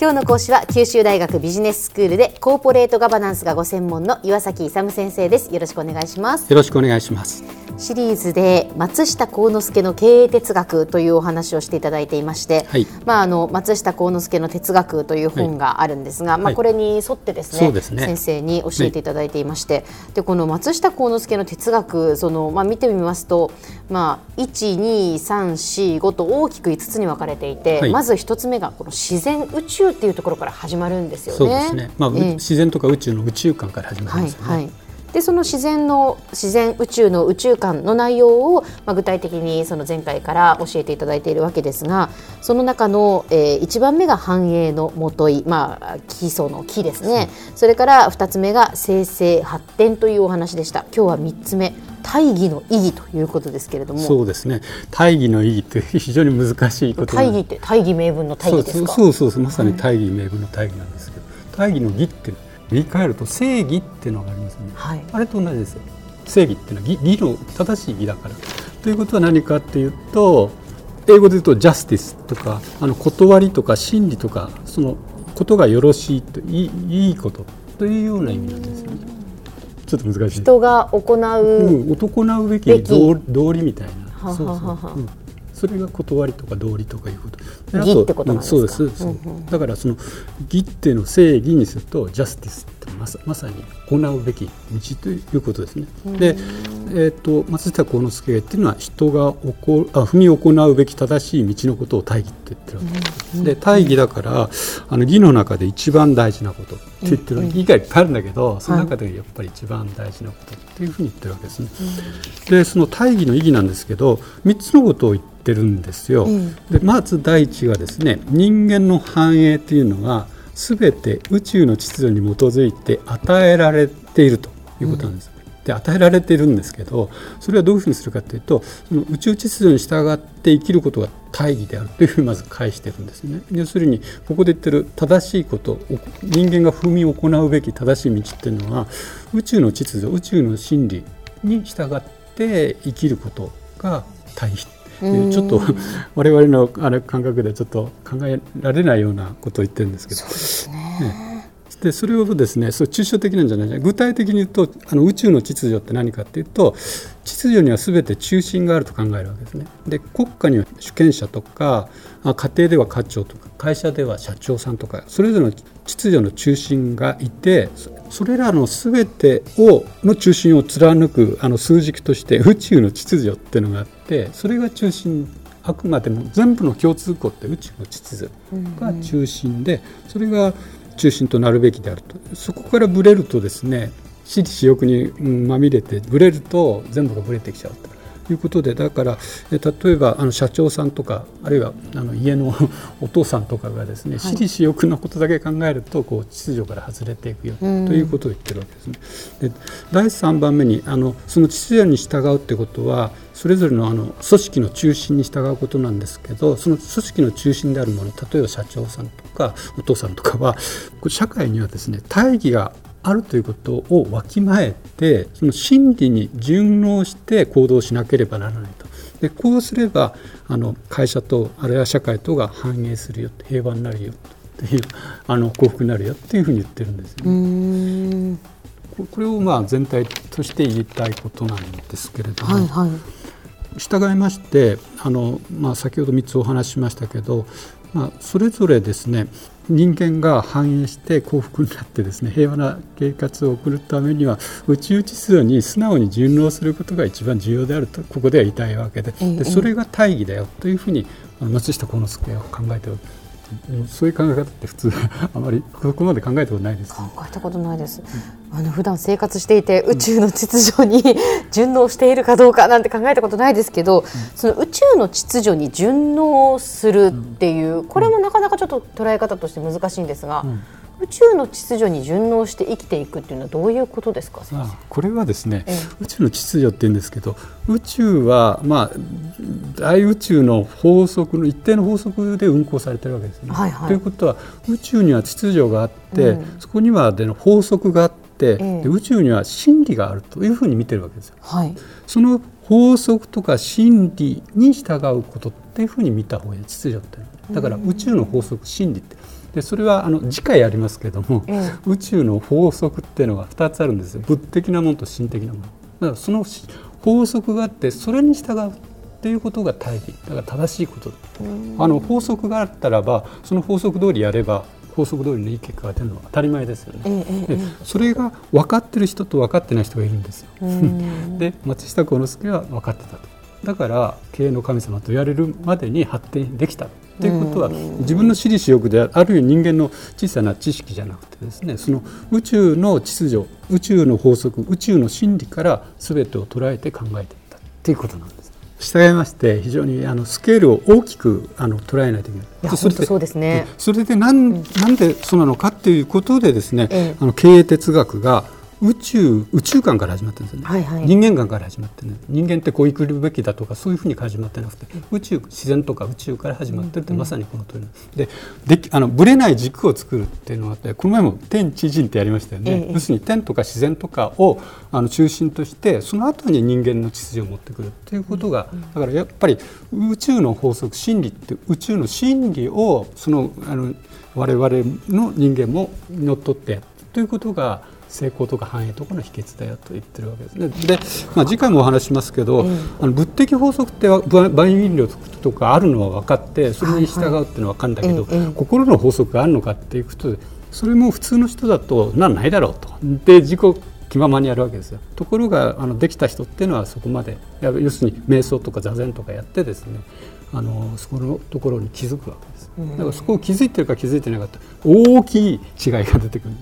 今日の講師は九州大学ビジネススクールでコーポレートガバナンスがご専門の岩崎勇先生です。よろしくお願いします。よろしくお願いします。シリーズで松下幸之助の経営哲学というお話をしていただいていまして、はい、まああの松下幸之助の哲学という本があるんですが、はい、まあこれに沿ってですねはい、先生に教えていただいていまして、でこの松下幸之助の哲学そのまあ見てみますとまあ一二三四五と大きく五つに分かれていて、まず一つ目がこの自然宇宙っていうところから始まるんですよね。そうですね。まあ、えー、自然とか宇宙の宇宙観から始まりますよね。はいでその自然の自然宇宙の宇宙観の内容を、まあ、具体的にその前回から教えていただいているわけですがその中の、えー、1番目が繁栄のもとい、まあ、基礎の木ですねそれから2つ目が生成発展というお話でした今日は3つ目大義の意義ということですけれども。そうですね。大義の意義って 非常に難しいこと大義って大義名分の大義ですか？そうそうそうまさに大義名分の大義なんですけど、大義の義って言い換えると正義っていうのがありますね、はい、あれと同じですよ。正義っていうのは義の正しい義だから。ということは何かっていうと英語で言うとジャスティスとかあの断りとか真理とかそのことがよろしいといいいいことというような意味なんですよね。ちょっと難しい。人が行う、うん、行うべき道理みたいな。そうそう、う。ん。それが断りとか道理とかいうこと。義ってことなんですか、そうです、だからその義っていうのを正義にするとジャスティスまさまさに行うべき道ということですね。で、えーと、松下幸之助ってるのは人がおこあ踏み行うべき正しい道のことを大義って言ってるわけです。で大義だからあの義の中で一番大事なことって言ってる、義がいっぱいあるんだけどその中でやっぱり一番大事なことっていうふうに言ってるわけですね。でその大義の意義なんですけど3つのことを言ってってるんですよ。でまず第一はですね人間の繁栄というのが全て宇宙の秩序に基づいて与えられているということなんです。うん。で与えられているんですけどそれはどういうふうにするかというとその宇宙秩序に従って生きることが大義であるというふうにまず返してるんですね。要するにここで言ってる正しいこと人間が踏み行うべき正しい道っていうのは宇宙の秩序宇宙の真理に従って生きることがちょっと我々のあれ感覚でちょっと考えられないようなことを言ってるんですけど。そうですねでそれをですねそう抽象的なんじゃない具体的に言うとあの宇宙の秩序って何かっていうと秩序には全て中心があると考えるわけですね。で国家には主権者とか家庭では課長とか会社では社長さんとかそれぞれの秩序の中心がいてそれらの全てをの中心を貫くあの数軸として宇宙の秩序っていうのがあってそれが中心あくまでも全部の共通項って宇宙の秩序が中心でそれが中心となるべきであるとそこからぶれるとですね私利私欲にまみれてブレると全部がぶれてきちゃうと。いうことでだから例えばあの社長さんとかあるいはあの家の お父さんとかがですね私利私欲のことだけ考えるとこう秩序から外れていくよということを言ってるわけですね。で第3番目にあのその秩序に従うってことはそれぞれのあの組織の中心に従うことなんですけどその組織の中心であるもの例えば社長さんとかお父さんとかは社会にはですね大義があるということをわきまえてその真理に順応して行動しなければならないと。でこうすればあの会社とあるいは社会とが繁栄するよ平和になるよっていうあの幸福になるよっていうふうに言ってるんですよね。これをまあ全体として言いたいことなんですけれども、はいはい、従いましてあの、まあ、先ほど3つお話ししましたけど、まあ、それぞれですね人間が繁栄して幸福になってですね平和な生活を送るためには宇宙秩序に素直に順応することが一番重要であるとここでは言いたいわけで。でそれが大義だよというふうに松下幸之助は考えておるそういう考え方って普通あまりここまで考えたことないです、考えたことないです、うん、あの普段生活していて宇宙の秩序に 順応しているかどうかなんて考えたことないですけど、うん、その宇宙の秩序に順応するっていう、これもなかなかちょっと捉え方として難しいんですが、うん宇宙の秩序に順応して生きていくっていうのはどういうことですかあこれはですね、ええ、宇宙の秩序って言うんですけど宇宙は、まあ、大宇宙の法則の一定の法則で運行されてるわけですね。はいはい、ということは宇宙には秩序があって、うん、そこにはでの法則があって、え、で宇宙には真理があるというふうに見てるわけですよ。はい、その法則とか真理に従うことっていうふうに見た方がいい。秩序ってだから宇宙の法則真理ってでそれはあの次回ありますけども、宇宙の法則っていうのが2つあるんですよ。物的なものと心的なもの。だからその法則があってそれに従うっていうことが大義。だから正しいこと。あの法則があったらばその法則通りやれば法則通りのいい結果が出るのは当たり前ですよね。でそれが分かってる人と分かってない人がいるんですよ。で松下幸之助は分かってたと。だから経営の神様と言われるまでに発展できたということは自分の私利私欲であるいは人間の小さな知識じゃなくてですねその宇宙の秩序宇宙の法則宇宙の真理から全てを捉えて考えていったということなんです。従いまして非常にあのスケールを大きくあの捉えないといけない。いそれでそうですね。それでなん、なんでそうなのかっていうことでですね、ええ、あの経営哲学が宇宙宇宙観から始まってるんですよね、はいはい、人間観から始まってね人間ってこう生きるべきだとかそういうふうに始まってなくて宇宙自然とか宇宙から始まってるってまさにこの通り。なんでであのぶれない軸を作るっていうのがあってこの前も天地人ってやりましたよね、ええ、要するに天とか自然とかをあの中心としてその後に人間の秩序を持ってくるっていうことがだからやっぱり宇宙の法則真理って宇宙の真理をそのあの我々の人間も乗っ取ってということが成功とか繁栄とかの秘訣だよと言ってるわけですね。で、まあ、次回もお話しますけど、うん、あの物的法則って万有引力とかあるのは分かってそれに従うっていうのは分かるんだけど、はい。はい、心の法則があるのかっていうことでそれも普通の人だとなんないだろうと。で自己気ままにやるわけですよ。ところがあのできた人っていうのはそこまで。要するに瞑想とか座禅とかやってですねあのそこのところに気づくわけです、だからそこを気づいてるか気づいてなかった大きい違いが出てくる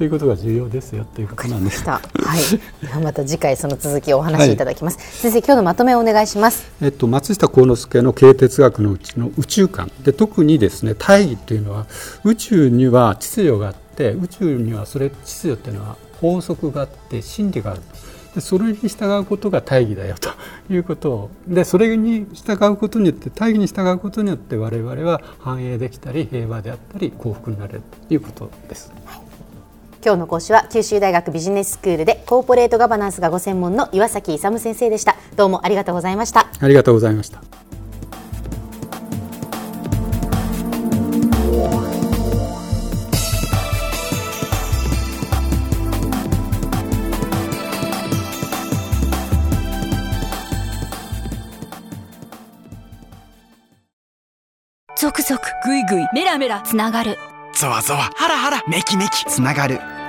ということが重要ですよということなんです。はい。また次回その続きをお話しいただきます。はい、先生今日のまとめをお願いします。えっと松下幸之助の経営哲学のうちの宇宙観で特にですね大義というのは宇宙には秩序があって宇宙にはそれ秩序っていうのは法則があって真理がある。でそれに従うことが大義だよと いうことをでそれに従うことによって大義に従うことによって我々は繁栄できたり平和であったり幸福になれるということです。はい今日の講師は九州大学ビジネススクールでコーポレートガバナンスがご専門の岩崎勇先生でした。どうもありがとうございました。ありがとうございました。続々ぐいぐいメラメラつながる。ゾワゾワハラハラメキメキつながる